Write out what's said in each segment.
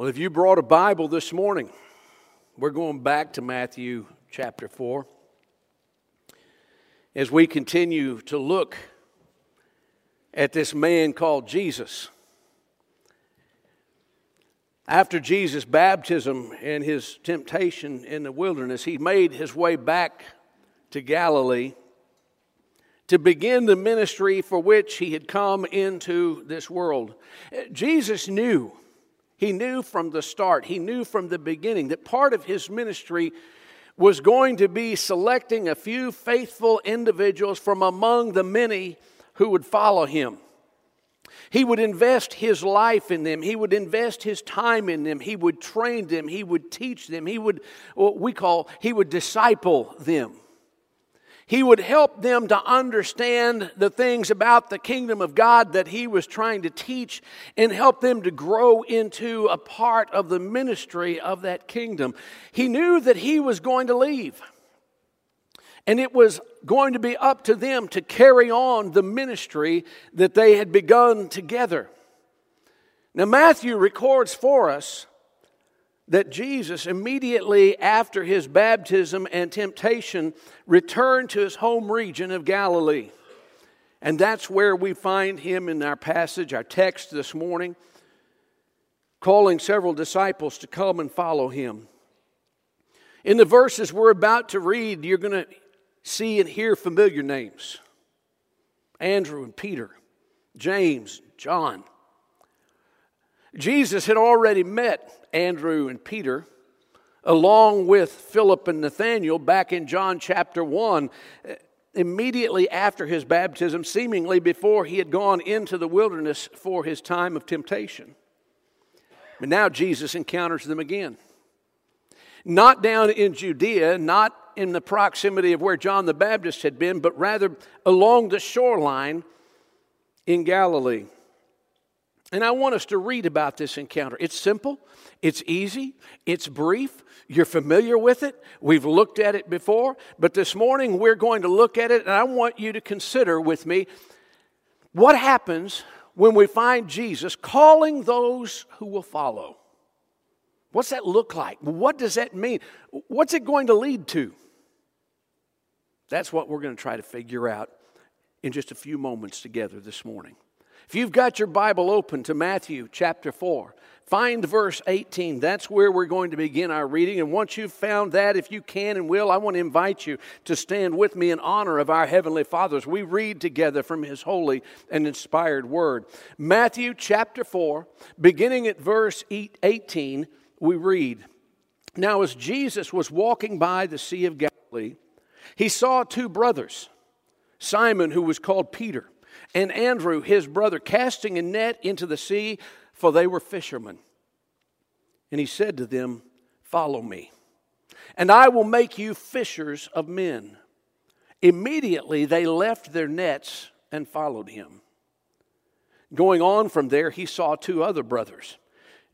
Well, if you brought a Bible this morning, we're going back to Matthew chapter 4 as we continue to look at this man called Jesus. After Jesus' baptism and his temptation in the wilderness, he made his way back to Galilee to begin the ministry for which he had come into this world. Jesus knew he knew from the start, he knew from the beginning that part of his ministry was going to be selecting a few faithful individuals from among the many who would follow him. He would invest his life in them. He would invest his time in them. He would train them. He would teach them. He would, what we call, he would disciple them. He would help them to understand the things about the kingdom of God that he was trying to teach and help them to grow into a part of the ministry of that kingdom. He knew that he was going to leave. And it was going to be up to them to carry on the ministry that they had begun together. Now, Matthew records for us that Jesus, immediately after his baptism and temptation, returned to his home region of Galilee. And that's where we find him in our passage, our text this morning, calling several disciples to come and follow him. In the verses we're about to read, you're going to see and hear familiar names Andrew and Peter, James, John. Jesus had already met Andrew and Peter, along with Philip and Nathanael, back in John chapter 1, eh, immediately after his baptism, seemingly before he had gone into the wilderness for his time of temptation. But now Jesus encounters them again. Not down in Judea, not in the proximity of where John the Baptist had been, but rather along the shoreline in Galilee. And I want us to read about this encounter. It's simple, it's easy, it's brief. You're familiar with it. We've looked at it before, but this morning we're going to look at it, and I want you to consider with me what happens when we find Jesus calling those who will follow. What's that look like? What does that mean? What's it going to lead to? That's what we're going to try to figure out in just a few moments together this morning. If you've got your Bible open to Matthew chapter 4, find verse 18. That's where we're going to begin our reading. And once you've found that, if you can and will, I want to invite you to stand with me in honor of our Heavenly Father as we read together from His holy and inspired Word. Matthew chapter 4, beginning at verse 18, we read Now, as Jesus was walking by the Sea of Galilee, he saw two brothers, Simon, who was called Peter and Andrew, his brother, casting a net into the sea, for they were fishermen. And he said to them, Follow me, and I will make you fishers of men. Immediately they left their nets and followed him. Going on from there, he saw two other brothers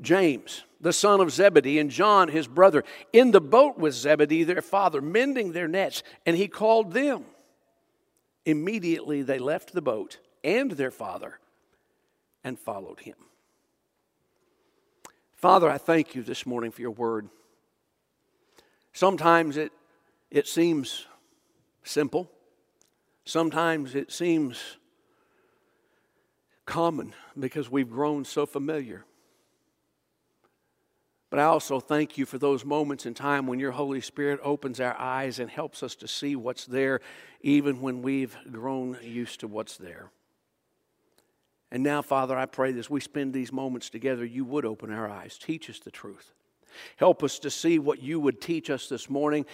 James, the son of Zebedee, and John, his brother, in the boat with Zebedee, their father, mending their nets, and he called them. Immediately they left the boat and their father and followed him. Father, I thank you this morning for your word. Sometimes it, it seems simple, sometimes it seems common because we've grown so familiar. But I also thank you for those moments in time when your Holy Spirit opens our eyes and helps us to see what's there, even when we've grown used to what's there. And now, Father, I pray that as we spend these moments together, you would open our eyes. Teach us the truth. Help us to see what you would teach us this morning.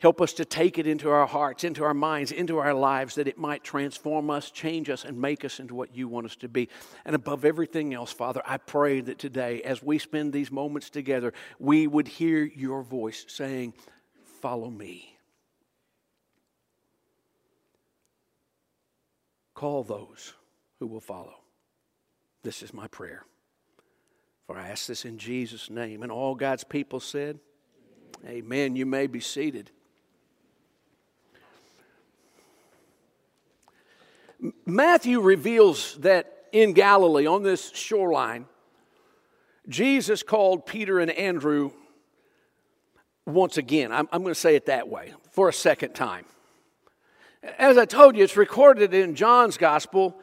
Help us to take it into our hearts, into our minds, into our lives, that it might transform us, change us, and make us into what you want us to be. And above everything else, Father, I pray that today, as we spend these moments together, we would hear your voice saying, Follow me. Call those who will follow. This is my prayer. For I ask this in Jesus' name. And all God's people said, Amen. Amen. You may be seated. Matthew reveals that in Galilee, on this shoreline, Jesus called Peter and Andrew once again. I'm, I'm going to say it that way for a second time. As I told you, it's recorded in John's gospel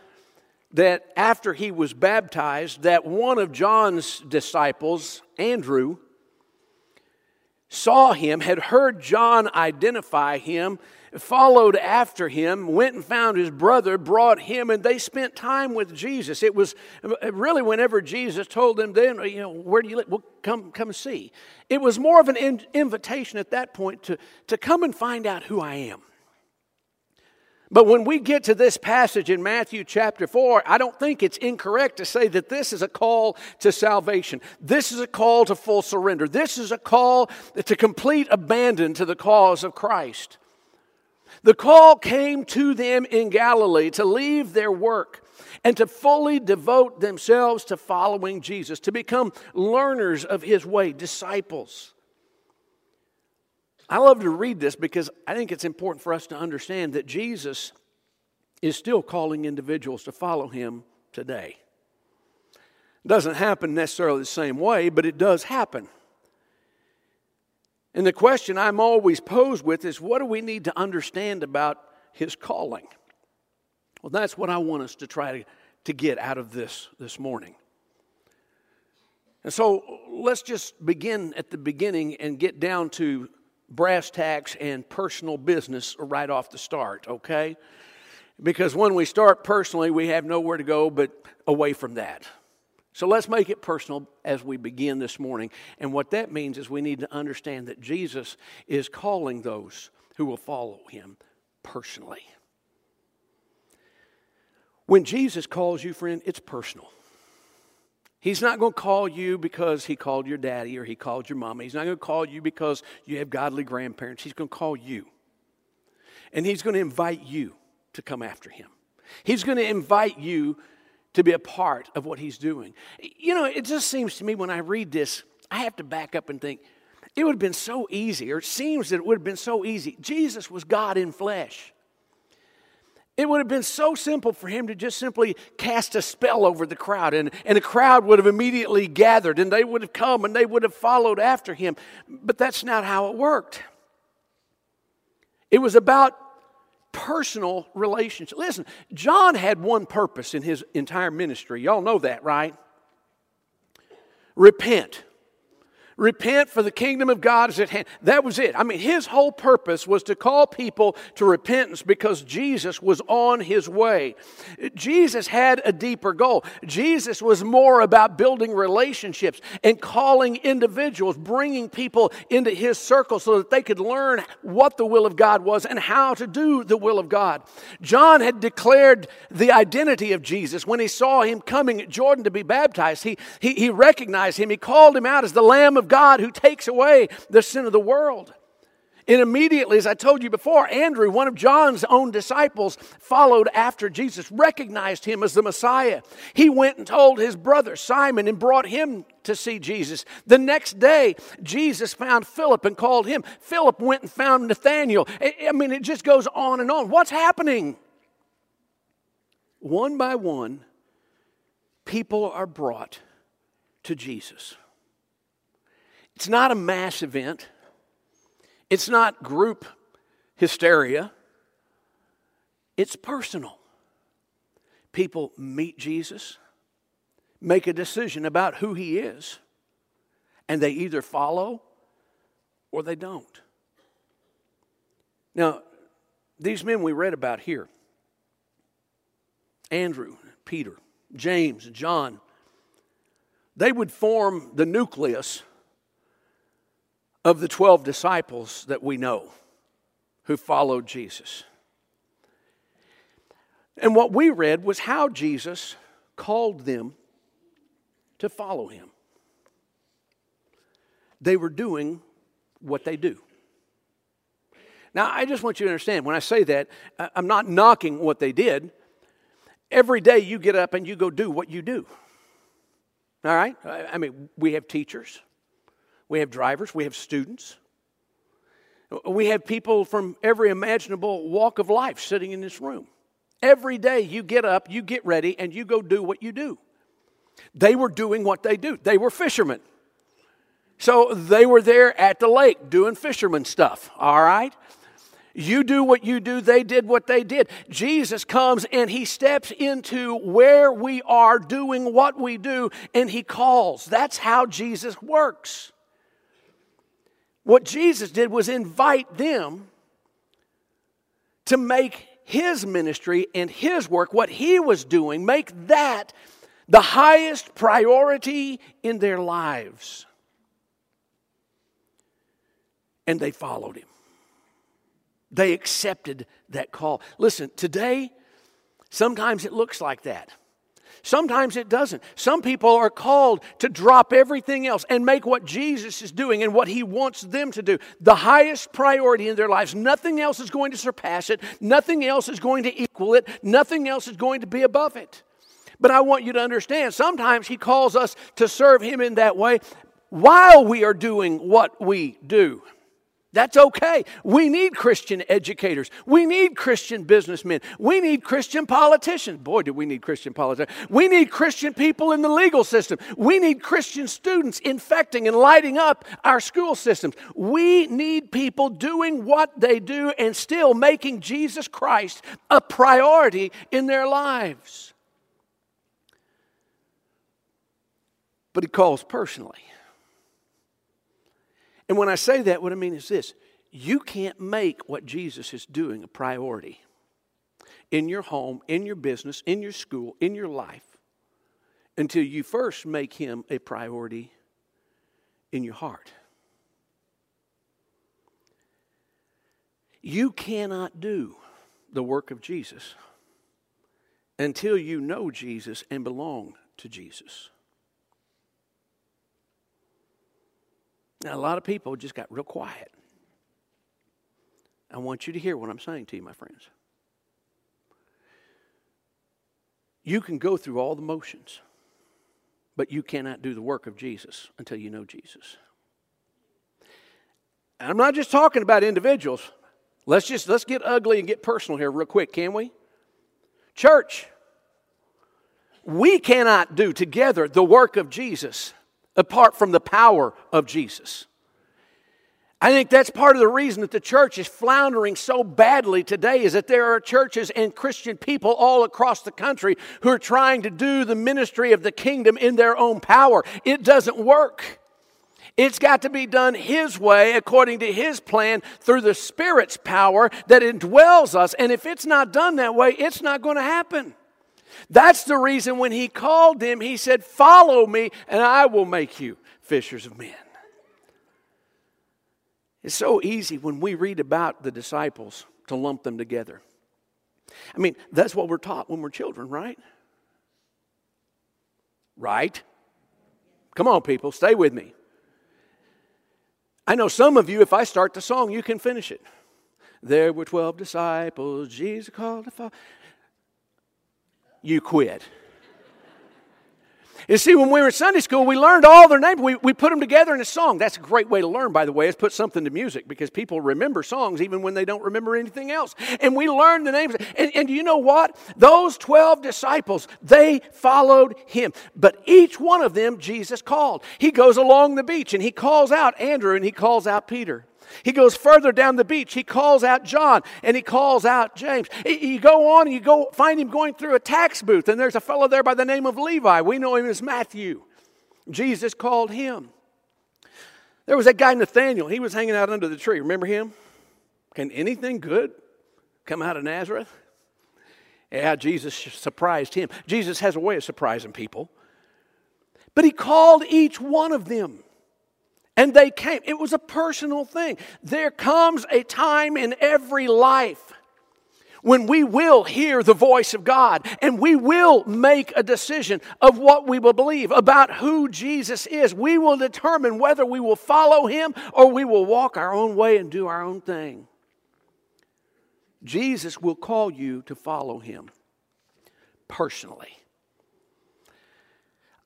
that after he was baptized, that one of John's disciples, Andrew, saw him, had heard John identify him, followed after him, went and found his brother, brought him, and they spent time with Jesus. It was really whenever Jesus told them, then, you know, where do you live? Well, come, come see. It was more of an in- invitation at that point to, to come and find out who I am. But when we get to this passage in Matthew chapter 4, I don't think it's incorrect to say that this is a call to salvation. This is a call to full surrender. This is a call to complete abandon to the cause of Christ. The call came to them in Galilee to leave their work and to fully devote themselves to following Jesus, to become learners of his way, disciples. I love to read this because I think it's important for us to understand that Jesus is still calling individuals to follow him today. It doesn't happen necessarily the same way, but it does happen. And the question I'm always posed with is what do we need to understand about his calling? Well, that's what I want us to try to, to get out of this this morning. And so let's just begin at the beginning and get down to brass tacks and personal business right off the start, okay? Because when we start personally, we have nowhere to go but away from that. So let's make it personal as we begin this morning. And what that means is we need to understand that Jesus is calling those who will follow him personally. When Jesus calls you, friend, it's personal. He's not going to call you because he called your daddy or he called your mama. He's not going to call you because you have godly grandparents. He's going to call you. And he's going to invite you to come after him. He's going to invite you to be a part of what he's doing. You know, it just seems to me when I read this, I have to back up and think, it would have been so easy, or it seems that it would have been so easy. Jesus was God in flesh. It would have been so simple for him to just simply cast a spell over the crowd, and, and the crowd would have immediately gathered, and they would have come and they would have followed after him. But that's not how it worked. It was about personal relationship. Listen, John had one purpose in his entire ministry. Y'all know that, right? Repent. Repent for the kingdom of God is at hand. That was it. I mean, his whole purpose was to call people to repentance because Jesus was on his way. Jesus had a deeper goal. Jesus was more about building relationships and calling individuals, bringing people into his circle so that they could learn what the will of God was and how to do the will of God. John had declared the identity of Jesus when he saw him coming at Jordan to be baptized. He, he, he recognized him, he called him out as the Lamb of of God who takes away the sin of the world. And immediately, as I told you before, Andrew, one of John's own disciples, followed after Jesus, recognized him as the Messiah. He went and told his brother Simon and brought him to see Jesus. The next day, Jesus found Philip and called him. Philip went and found Nathanael. I mean, it just goes on and on. What's happening? One by one, people are brought to Jesus. It's not a mass event, it's not group hysteria, it's personal. People meet Jesus, make a decision about who he is, and they either follow or they don't. Now, these men we read about here Andrew, Peter, James, John they would form the nucleus of the 12 disciples that we know who followed Jesus. And what we read was how Jesus called them to follow him. They were doing what they do. Now, I just want you to understand when I say that, I'm not knocking what they did. Every day you get up and you go do what you do. All right? I mean, we have teachers, we have drivers, we have students. We have people from every imaginable walk of life sitting in this room. Every day you get up, you get ready, and you go do what you do. They were doing what they do, they were fishermen. So they were there at the lake doing fisherman stuff, all right? You do what you do, they did what they did. Jesus comes and he steps into where we are doing what we do and he calls. That's how Jesus works. What Jesus did was invite them to make his ministry and his work, what he was doing, make that the highest priority in their lives. And they followed him. They accepted that call. Listen, today, sometimes it looks like that. Sometimes it doesn't. Some people are called to drop everything else and make what Jesus is doing and what he wants them to do the highest priority in their lives. Nothing else is going to surpass it, nothing else is going to equal it, nothing else is going to be above it. But I want you to understand sometimes he calls us to serve him in that way while we are doing what we do. That's okay. We need Christian educators. We need Christian businessmen. We need Christian politicians. Boy, do we need Christian politicians. We need Christian people in the legal system. We need Christian students infecting and lighting up our school systems. We need people doing what they do and still making Jesus Christ a priority in their lives. But he calls personally. And when I say that, what I mean is this you can't make what Jesus is doing a priority in your home, in your business, in your school, in your life until you first make him a priority in your heart. You cannot do the work of Jesus until you know Jesus and belong to Jesus. Now, a lot of people just got real quiet. I want you to hear what I'm saying to you, my friends. You can go through all the motions, but you cannot do the work of Jesus until you know Jesus. And I'm not just talking about individuals. Let's just let's get ugly and get personal here real quick, can we? Church, we cannot do together the work of Jesus apart from the power of Jesus. I think that's part of the reason that the church is floundering so badly today is that there are churches and Christian people all across the country who are trying to do the ministry of the kingdom in their own power. It doesn't work. It's got to be done His way, according to His plan, through the Spirit's power that indwells us. And if it's not done that way, it's not going to happen. That's the reason when he called them, he said, Follow me, and I will make you fishers of men. It's so easy when we read about the disciples to lump them together. I mean, that's what we're taught when we're children, right? Right? Come on, people, stay with me. I know some of you, if I start the song, you can finish it. There were 12 disciples, Jesus called to follow you quit. You see, when we were in Sunday school, we learned all their names. We, we put them together in a song. That's a great way to learn, by the way, is put something to music because people remember songs even when they don't remember anything else. And we learned the names. And, and you know what? Those 12 disciples, they followed him. But each one of them, Jesus called. He goes along the beach and he calls out Andrew and he calls out Peter. He goes further down the beach. He calls out John and he calls out James. You go on and you go find him going through a tax booth, and there's a fellow there by the name of Levi. We know him as Matthew. Jesus called him. There was that guy Nathanael. He was hanging out under the tree. Remember him? Can anything good come out of Nazareth? Yeah, Jesus surprised him. Jesus has a way of surprising people. But he called each one of them. And they came. It was a personal thing. There comes a time in every life when we will hear the voice of God and we will make a decision of what we will believe about who Jesus is. We will determine whether we will follow him or we will walk our own way and do our own thing. Jesus will call you to follow him personally.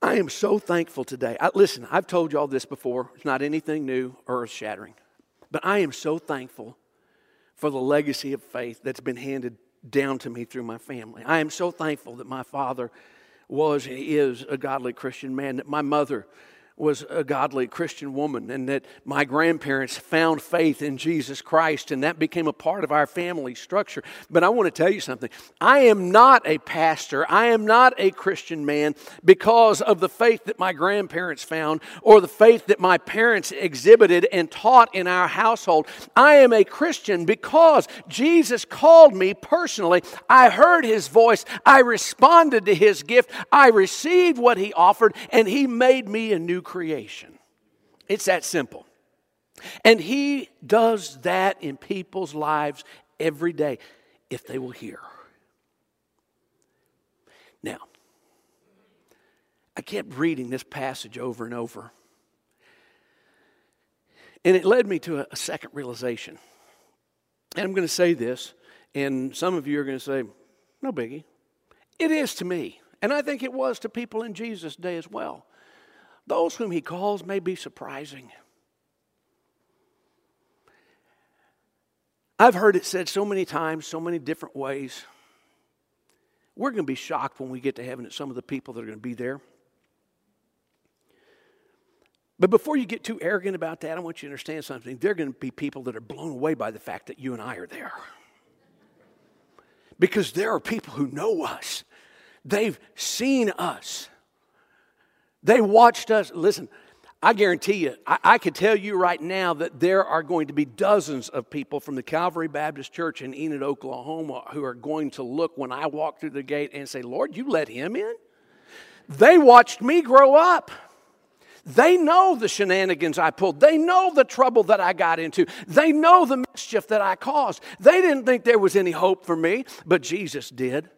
I am so thankful today. I, listen, I've told you all this before. It's not anything new or earth shattering. But I am so thankful for the legacy of faith that's been handed down to me through my family. I am so thankful that my father was and is a godly Christian man, that my mother was a godly Christian woman, and that my grandparents found faith in Jesus Christ, and that became a part of our family structure. But I want to tell you something I am not a pastor, I am not a Christian man because of the faith that my grandparents found or the faith that my parents exhibited and taught in our household. I am a Christian because Jesus called me personally. I heard his voice, I responded to his gift, I received what he offered, and he made me a new creation. It's that simple. And He does that in people's lives every day if they will hear. Now, I kept reading this passage over and over. And it led me to a, second realization. And I'm going to say this, and some of you are going to say, no biggie. It is to me. And I think it was to people in Jesus' day as well. Those whom he calls may be surprising. I've heard it said so many times, so many different ways. We're going to be shocked when we get to heaven at some of the people that are going to be there. But before you get too arrogant about that, I want you to understand something. There are going to be people that are blown away by the fact that you and I are there. Because there are people who know us, they've seen us. They watched us. Listen, I guarantee you, I, I could tell you right now that there are going to be dozens of people from the Calvary Baptist Church in Enid, Oklahoma, who are going to look when I walk through the gate and say, Lord, you let him in? They watched me grow up. They know the shenanigans I pulled. They know the trouble that I got into. They know the mischief that I caused. They didn't think there was any hope for me, but Jesus did.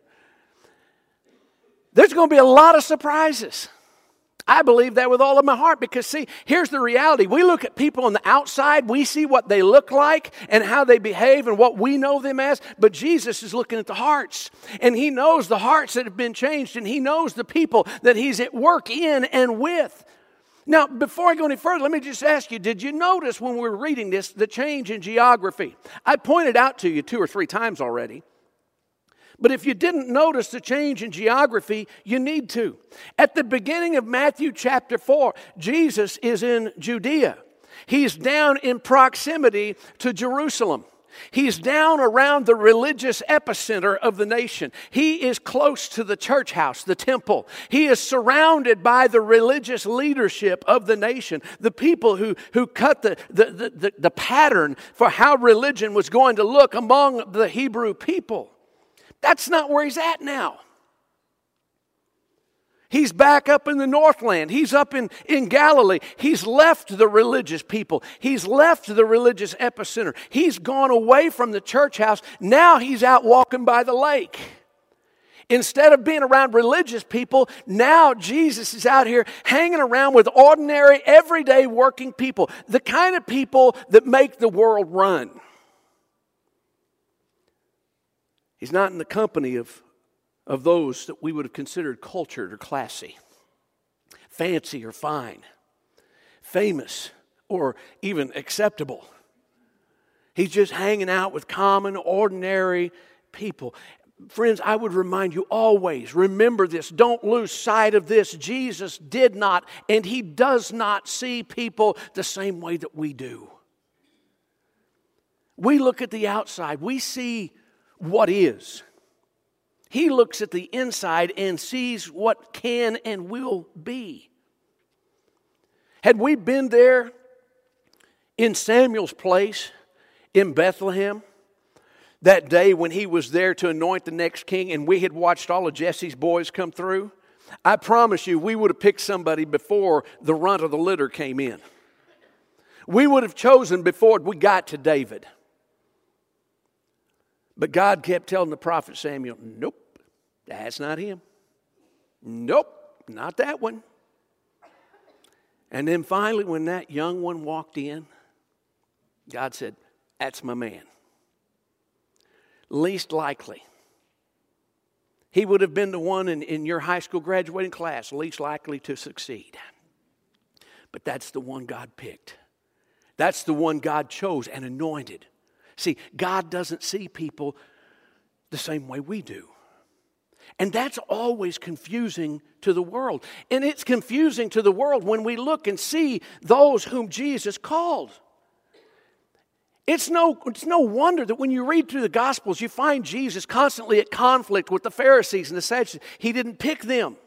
There's going to be a lot of surprises. I believe that with all of my heart because, see, here's the reality. We look at people on the outside, we see what they look like and how they behave and what we know them as, but Jesus is looking at the hearts. And He knows the hearts that have been changed, and He knows the people that He's at work in and with. Now, before I go any further, let me just ask you did you notice when we were reading this the change in geography? I pointed out to you two or three times already. But if you didn't notice the change in geography, you need to. At the beginning of Matthew chapter 4, Jesus is in Judea. He's down in proximity to Jerusalem. He's down around the religious epicenter of the nation. He is close to the church house, the temple. He is surrounded by the religious leadership of the nation, the people who, who cut the, the, the, the, pattern for how religion was going to look among the Hebrew people. That's not where he's at now. He's back up in the Northland. He's up in, in Galilee. He's left the religious people. He's left the religious epicenter. He's gone away from the church house. Now he's out walking by the lake. Instead of being around religious people, now Jesus is out here hanging around with ordinary, everyday working people, the kind of people that make the world run. He's not in the company of, of those that we would have considered cultured or classy, fancy or fine, famous or even acceptable. He's just hanging out with common, ordinary people. Friends, I would remind you always remember this. Don't lose sight of this. Jesus did not, and he does not see people the same way that we do. We look at the outside, we see what is. He looks at the inside and sees what can and will be. Had we been there in Samuel's place in Bethlehem that day when he was there to anoint the next king and we had watched all of Jesse's boys come through, I promise you we would have picked somebody before the runt of the litter came in. We would have chosen before we got to David. But God kept telling the prophet Samuel, Nope, that's not him. Nope, not that one. And then finally, when that young one walked in, God said, That's my man. Least likely. He would have been the one in, in your high school graduating class least likely to succeed. But that's the one God picked. That's the one God chose and anointed. See, God doesn't see people the same way we do. And that's always confusing to the world. And it's confusing to the world when we look and see those whom Jesus called. It's no, it's no wonder that when you read through the Gospels, you find Jesus constantly at conflict with the Pharisees and the Sadducees. He didn't pick them.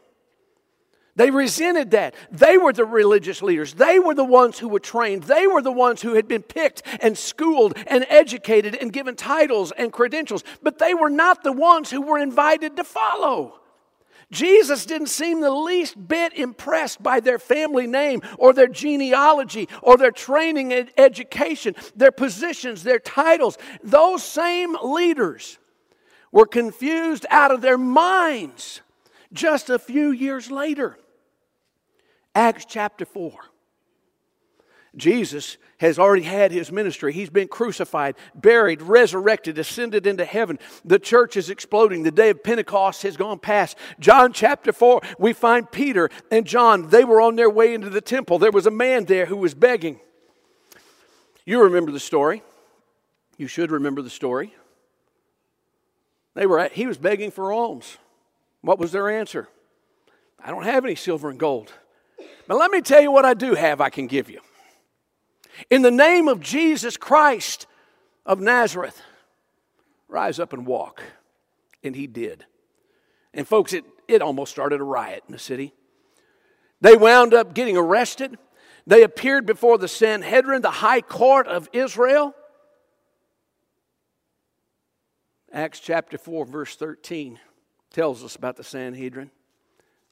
They resented that. They were the religious leaders. They were the ones who were trained. They were the ones who had been picked and schooled and educated and given titles and credentials. But they were not the ones who were invited to follow. Jesus didn't seem the least bit impressed by their family name or their genealogy or their training and education, their positions, their titles. Those same leaders were confused out of their minds just a few years later. Acts chapter 4. Jesus has already had his ministry. He's been crucified, buried, resurrected, ascended into heaven. The church is exploding. The day of Pentecost has gone past. John chapter 4, we find Peter and John. They were on their way into the temple. There was a man there who was begging. You remember the story. You should remember the story. They were at, he was begging for alms. What was their answer? I don't have any silver and gold. But let me tell you what I do have I can give you. In the name of Jesus Christ of Nazareth, rise up and walk. And he did. And folks, it, it almost started a riot in the city. They wound up getting arrested. They appeared before the Sanhedrin, the high court of Israel. Acts chapter 4, verse 13 tells us about the Sanhedrin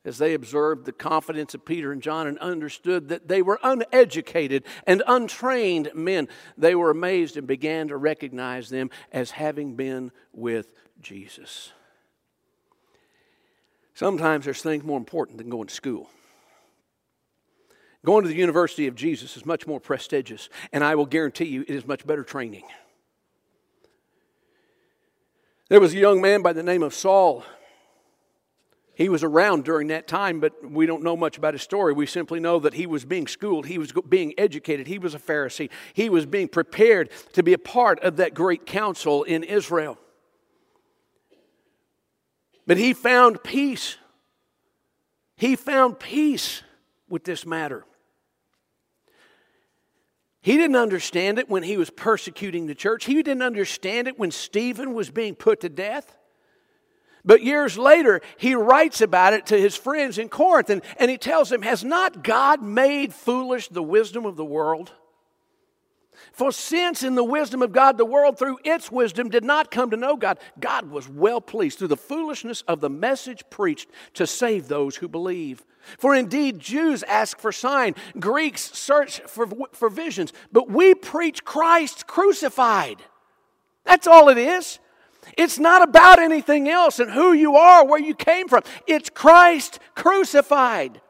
as they observed the confidence of Peter and John and understood that they were uneducated and untrained men, they were amazed and began to recognize them as having been with Jesus. Sometimes there's things more important than going to school. Going to the University of Jesus is much more prestigious, and I will guarantee you it is much better training. There was a young man by the name of Saul he was around during that time, but we don't know much about his story. We simply know that he was being schooled, he was being educated, he was a Pharisee, he was being prepared to be a part of that great council in Israel. But he found peace. He found peace with this matter. He didn't understand it when he was persecuting the church. He didn't understand it when Stephen was being put to death. But years later, he writes about it to his friends in Corinth and, and he tells them, Has not God made foolish the wisdom of the world? For since in the wisdom of God, the world through its wisdom did not come to know God, God was well pleased through the foolishness of the message preached to save those who believe. For indeed, Jews ask for sign, Greeks search for, for visions, but we preach Christ crucified. That's all it is. It's not about anything else and who you are, where you came from. It's Christ crucified.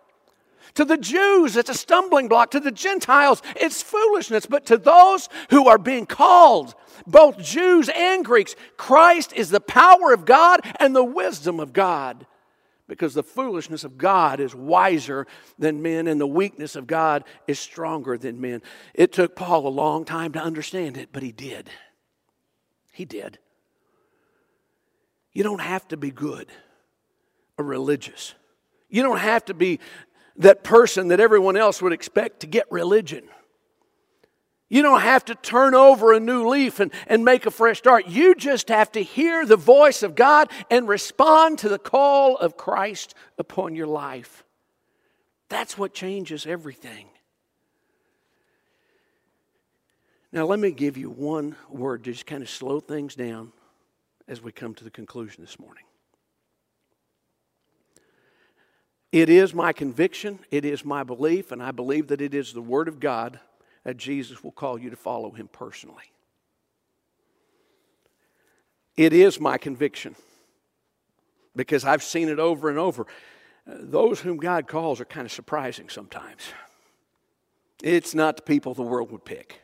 To the Jews, it's a stumbling block. To the Gentiles, it's foolishness. But to those who are being called, both Jews and Greeks, Christ is the power of God and the wisdom of God. Because the foolishness of God is wiser than men, and the weakness of God is stronger than men. It took Paul a long time to understand it, but he did. He did. You don't have to be good or religious. You don't have to be that person that everyone else would expect to get religion. You don't have to turn over a new leaf and, and make a fresh start. You just have to hear the voice of God and respond to the call of Christ upon your life. That's what changes everything. Now, let me give you one word to just kind of slow things down as we come to the conclusion this morning. It is my conviction, it is my belief, and I believe that it is the Word of God that Jesus will call you to follow Him personally. It is my conviction because I've seen it over and over. Those whom God calls are kind of surprising sometimes. It's not the people the world would pick.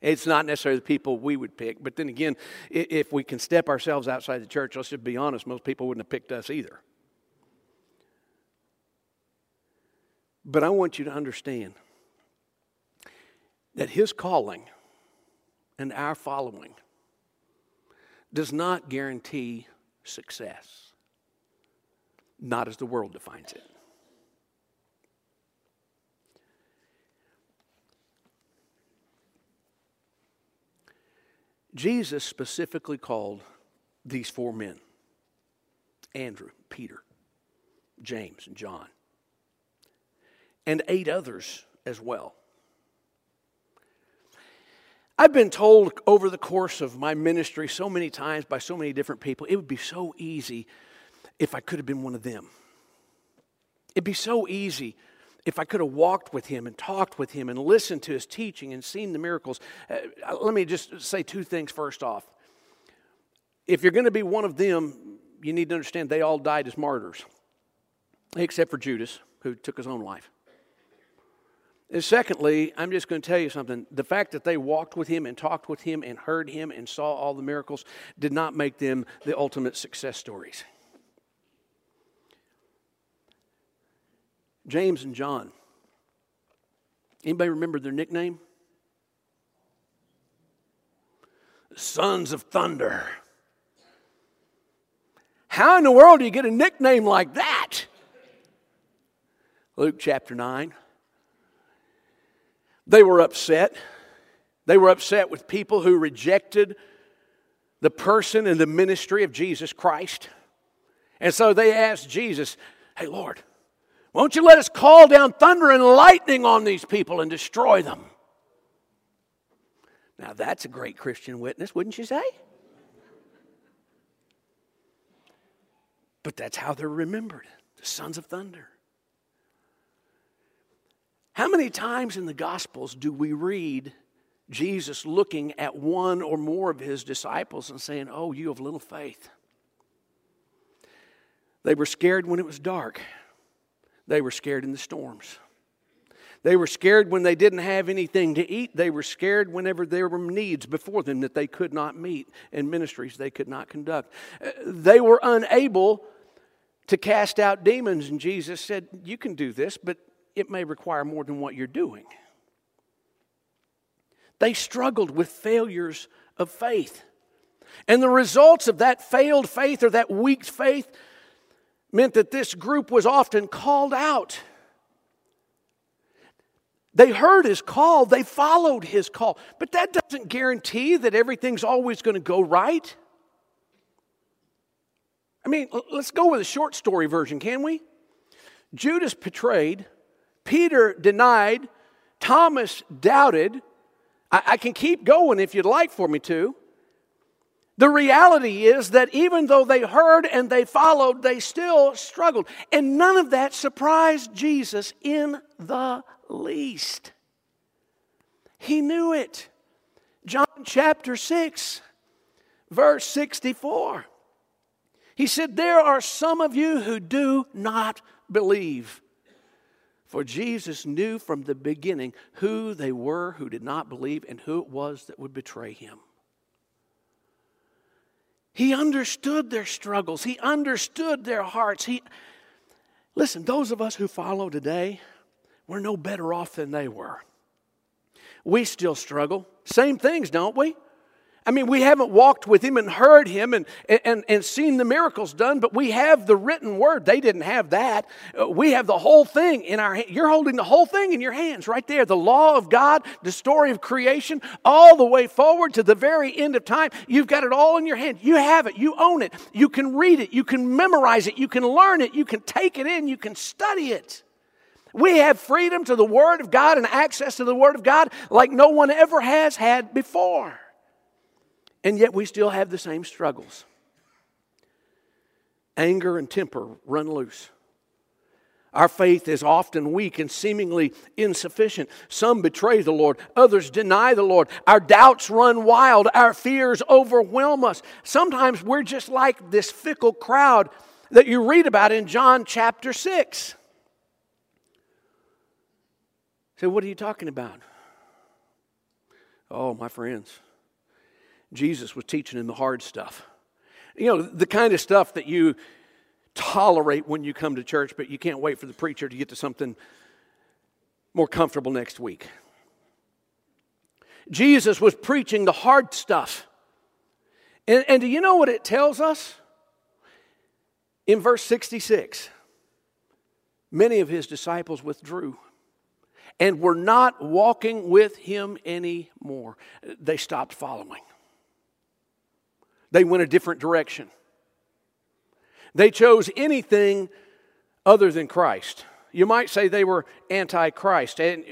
It's not necessarily the people we would pick, but then again, if we can step ourselves outside the church, let's just be honest, most people wouldn't have picked us either. But I want you to understand that His calling and our following does not guarantee success. not as the world defines it. Jesus specifically called these four men Andrew, Peter, James, and John, and eight others as well. I've been told over the course of my ministry so many times by so many different people, it would be so easy if I could have been one of them. It'd be so easy if I could have walked with him and talked with him and listened to his teaching and seen the miracles. Uh, let me just say two things first off. If you're going to be one of them, you need to understand they all died as martyrs, except for Judas, who took his own life. And secondly, I'm just going to tell you something. The fact that they walked with him and talked with him and heard him and saw all the miracles did not make them the ultimate success stories. James and John. Anybody remember their nickname? Sons of Thunder. How in the world do you get a nickname like that? Luke chapter 9. They were upset. They were upset with people who rejected the person and the ministry of Jesus Christ. And so they asked Jesus, Hey, Lord, won't you let us call down thunder and lightning on these people and destroy them? Now, that's a great Christian witness, wouldn't you say? But that's how they're remembered the sons of thunder. How many times in the Gospels do we read Jesus looking at one or more of his disciples and saying, Oh, you have little faith? They were scared when it was dark, they were scared in the storms. They were scared when they didn't have anything to eat. They were scared whenever there were needs before them that they could not meet and ministries they could not conduct. Uh, they were unable to cast out demons, and Jesus said, You can do this, but it may require more than what you're doing. They struggled with failures of faith. And the results of that failed faith or that weak faith meant that this group was often called out. They heard his call, they followed his call. But that doesn't guarantee that everything's always going to go right. I mean, let's go with a short story version, can we? Judas betrayed Peter denied, Thomas doubted. I, I can keep going if you'd like for me to. The reality is that even though they heard and they followed, they still struggled. And none of that surprised Jesus in the least. He knew it. John chapter 6, verse 64. He said, There are some of you who do not believe. For Jesus knew from the beginning who they were who did not believe and who it was that would betray him. He understood their struggles. He understood their hearts. He Listen, those of us who follow today, we're no better off than they were. We still struggle. Same things, don't we? I mean, we haven't walked with him and heard him and, and, and seen the miracles done, but we have the written word. They didn't have that. Uh, we have the whole thing in our You're holding the whole thing in your hands right there. The law of God, the story of creation, all the way forward to the very end of time. You've got it all in your hand. You have it. You own it. You can read it. You can memorize it. You can learn it. You can take it in. You can study it. We have freedom to the Word of God and access to the Word of God like no one ever has had before. And yet we still have the same struggles. Anger and temper run loose. Our faith is often weak and seemingly insufficient. Some betray the Lord, others deny the Lord. Our doubts run wild, our fears overwhelm us. Sometimes we're just like this fickle crowd that you read about in John chapter 6. So, what are you talking about? Oh, my friends. Jesus was teaching him the hard stuff. You know, the kind of stuff that you tolerate when you come to church, but you can't wait for the preacher to get to something more comfortable next week. Jesus was preaching the hard stuff. And, and do you know what it tells us? In verse 66, many of his disciples withdrew and were not walking with him anymore. They stopped following, they went a different direction. They chose anything other than Christ. You might say they were anti Christ. And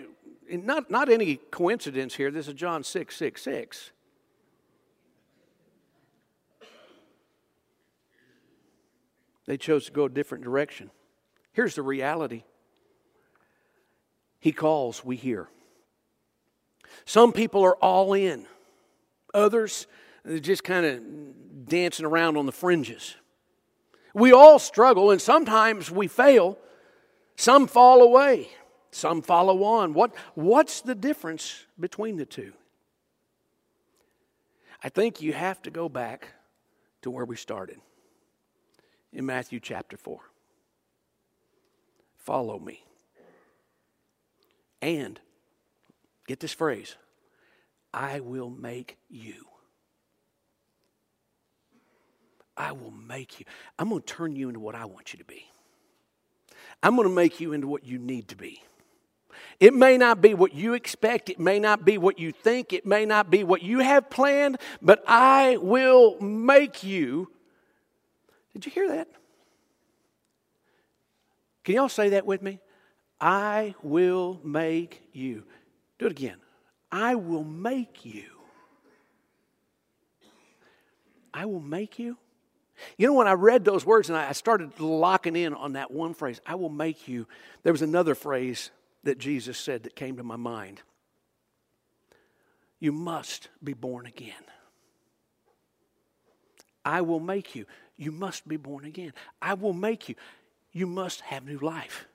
not, not any coincidence here. This is John 6 6 6. They chose to go a different direction. Here's the reality He calls, we hear. Some people are all in, others, they're just kind of dancing around on the fringes. We all struggle, and sometimes we fail. Some fall away, some follow on. What, what's the difference between the two? I think you have to go back to where we started in Matthew chapter 4. Follow me. And, get this phrase, I will make you. I will make you. I'm going to turn you into what I want you to be. I'm going to make you into what you need to be. It may not be what you expect, it may not be what you think, it may not be what you have planned, but I will make you. Did you hear that? Can y'all say that with me? I will make you. Do it again. I will make you. I will make you. You know, when I read those words and I started locking in on that one phrase, I will make you, there was another phrase that Jesus said that came to my mind. You must be born again. I will make you. You must be born again. I will make you. You must have new life.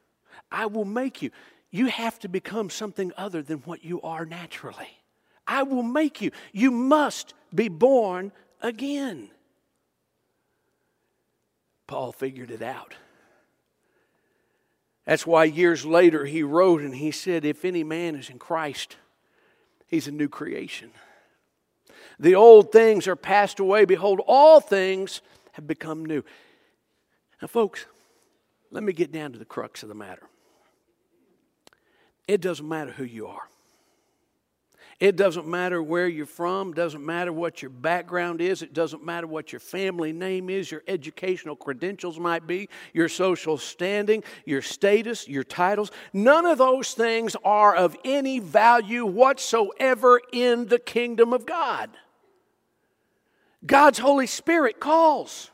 I will make you. You have to become something other than what you are naturally. I will make you. You must be born again. Paul figured it out. That's why years later he wrote and he said, If any man is in Christ, he's a new creation. The old things are passed away. Behold, all things have become new. Now, folks, let me get down to the crux of the matter. It doesn't matter who you are. It doesn't matter where you're from, doesn't matter what your background is, it doesn't matter what your family name is, your educational credentials might be, your social standing, your status, your titles. None of those things are of any value whatsoever in the kingdom of God. God's Holy Spirit calls.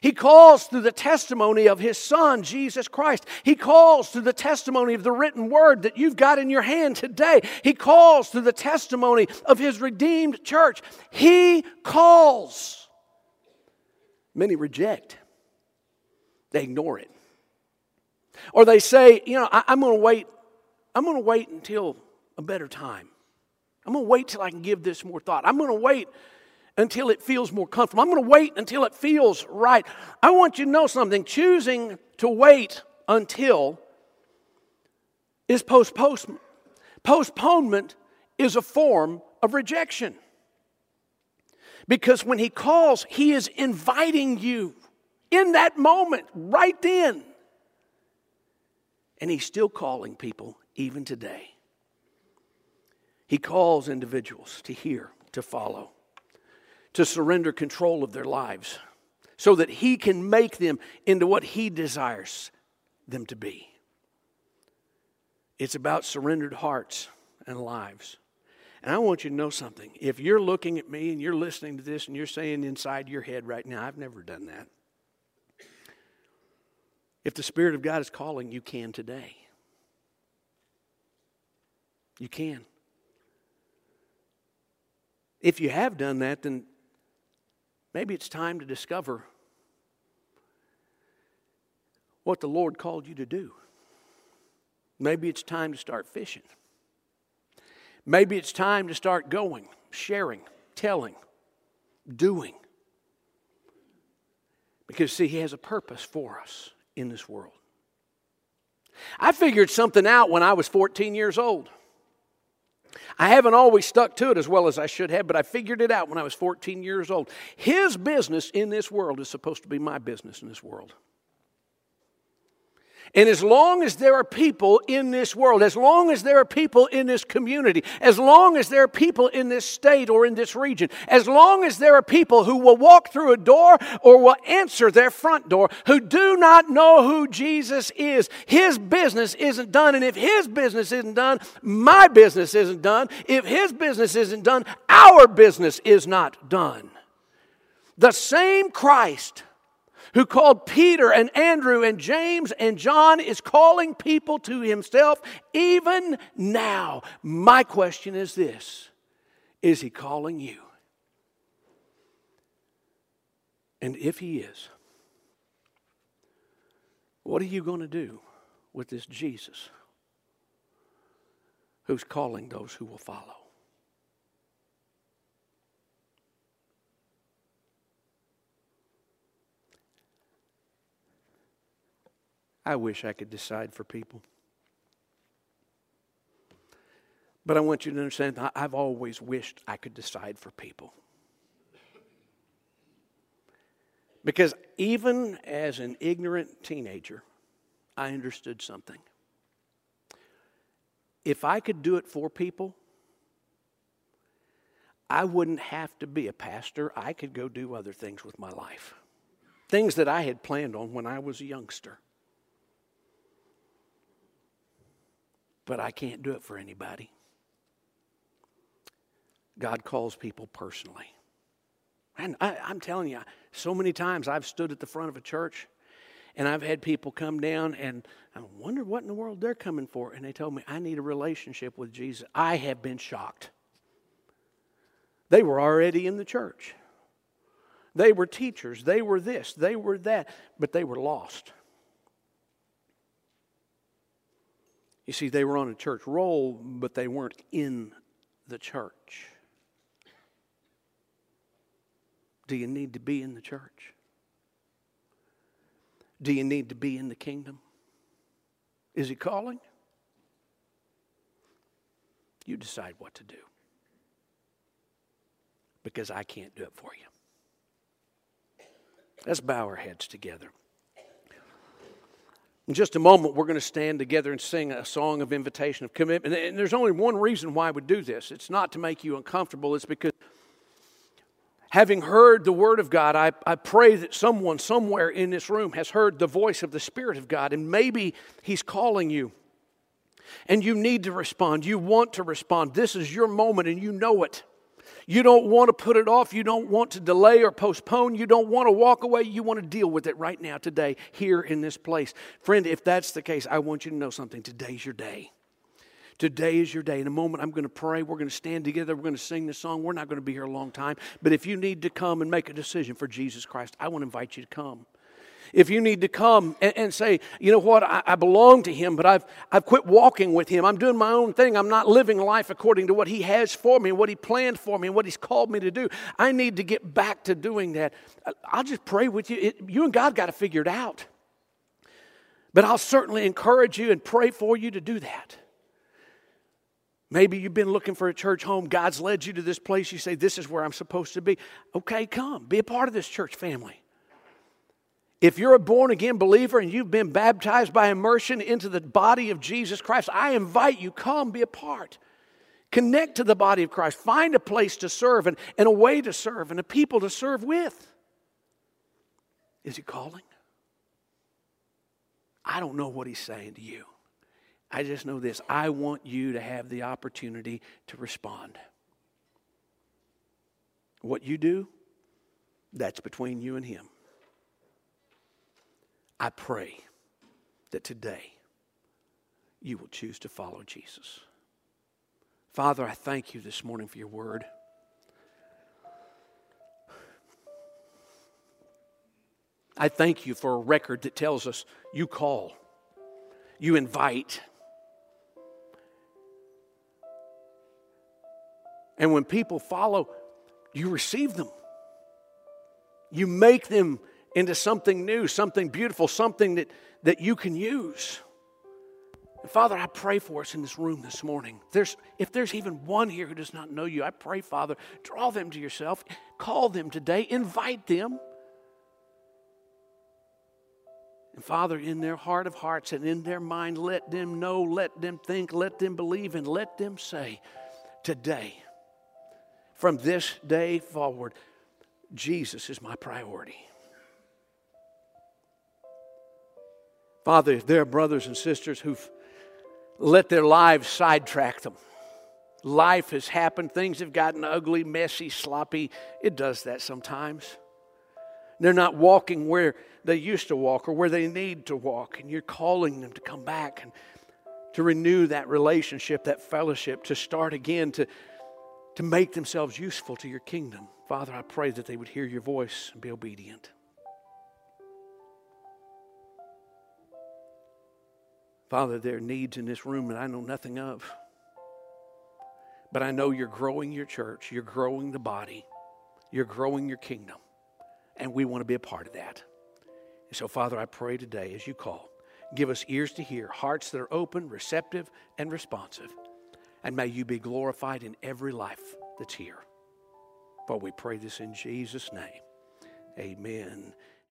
He calls through the testimony of His Son, Jesus Christ. He calls through the testimony of the written word that you've got in your hand today. He calls through the testimony of His redeemed church. He calls. Many reject, they ignore it. Or they say, you know, I, am going to wait, I'm going to wait until a better time. I'm going to wait till I can give this more thought. I'm going to wait until it feels more comfortable. I'm going to wait until it feels right. I want you to know something. Choosing to wait until is postponement. Postponement is a form of rejection. Because when he calls, he is inviting you in that moment, right then. And he's still calling people even today. He calls individuals to hear, to follow to surrender control of their lives so that He can make them into what He desires them to be. It's about surrendered hearts and lives. And I want you to know something. If you're looking at me and you're listening to this and you're saying inside your head right now, I've never done that. If the Spirit of God is calling, you can today. You can. If you have done that, then Maybe it's time to discover what the Lord called you to do. Maybe it's time to start fishing. Maybe it's time to start going, sharing, telling, doing. Because, see, He has a purpose for us in this world. I figured something out when I was 14 years old. I haven't always stuck to it as well as I should have, but I figured it out when I was 14 years old. His business in this world is supposed to be my business in this world. And as long as there are people in this world, as long as there are people in this community, as long as there are people in this state or in this region, as long as there are people who will walk through a door or will answer their front door who do not know who Jesus is, his business isn't done. And if his business isn't done, my business isn't done. If his business isn't done, our business is not done. The same Christ who called Peter and Andrew and James and John, is calling people to himself even now. My question is this Is he calling you? And if he is, what are you going to do with this Jesus who's calling those who will follow? I wish I could decide for people. But I want you to understand, I've always wished I could decide for people. Because even as an ignorant teenager, I understood something. If I could do it for people, I wouldn't have to be a pastor. I could go do other things with my life. Things that I had planned on when I was a youngster. But I can't do it for anybody. God calls people personally. And I, am telling you, so many times I've stood at the front of a church and I've had people come down and I wonder what in the world they're coming for. And they told me, I need a relationship with Jesus. I have been shocked. They were already in the church, they were teachers, they were this, they were that, but they were lost. You see, they were on a church roll, but they weren't in the church. Do you need to be in the church? Do you need to be in the kingdom? Is he calling? You decide what to do. Because I can't do it for you. Let's bow our heads together. In just a moment, we're going to stand together and sing a song of invitation, of commitment. And there's only one reason why we do this it's not to make you uncomfortable, it's because having heard the Word of God, I, I pray that someone somewhere in this room has heard the voice of the Spirit of God, and maybe He's calling you. And you need to respond. You want to respond. This is your moment, and you know it. You don't want to put it off. You don't want to delay or postpone. You don't want to walk away. You want to deal with it right now, today, here in this place. Friend, if that's the case, I want you to know something. Today's your day. Today is your day. In a moment, I'm going to pray. We're going to stand together. We're going to sing this song. We're not going to be here a long time. But if you need to come and make a decision for Jesus Christ, I want to invite you to come. If you need to come and, and say, you know what, I, I, belong to Him, but I've, I've quit walking with Him. I'm doing my own thing. I'm not living life according to what He has for me, what He planned for me, and what He's called me to do. I need to get back to doing that. I'll just pray with you. It, you and God got to figure it out. But I'll certainly encourage you and pray for you to do that. Maybe you've been looking for a church home. God's led you to this place. You say, This is where I'm supposed to be. Okay, come. Be a part of this church family. If you're a born again believer and you've been baptized by immersion into the body of Jesus Christ, I invite you, come be a part. Connect to the body of Christ. Find a place to serve and, and a way to serve and a people to serve with. Is he calling? I don't know what he's saying to you. I just know this. I want you to have the opportunity to respond. What you do, that's between you and him. I pray that today you will choose to follow Jesus. Father, I thank you this morning for your word. I thank you for a record that tells us you call, you invite. And when people follow, you receive them. You make them into something new, something beautiful, something that, that you can use. Father, I pray for us in this room this morning. There's, if there's even one here who does not know you, I pray, Father, draw them to yourself. Call them today. Invite them. And Father, in their heart of hearts and in their mind, let them know, let them think, let them believe, and let them say, today, from this day forward, Jesus is my priority. Father, if there are brothers and sisters who've let their lives sidetrack them. Life has happened, things have gotten ugly, messy, sloppy. It does that sometimes. They're not walking where they used to walk or where they need to walk, and you're calling them to come back and to renew that relationship, that fellowship, to start again, to, to make themselves useful to your kingdom. Father, I pray that they would hear your voice and be obedient. Father, there are needs in this room that I know nothing of. But I know you're growing your church, you're growing the body, you're growing your kingdom, and we want to be a part of that. And so, Father, I pray today as you call, give us ears to hear, hearts that are open, receptive, and responsive. And may you be glorified in every life that's here. For we pray this in Jesus' name. Amen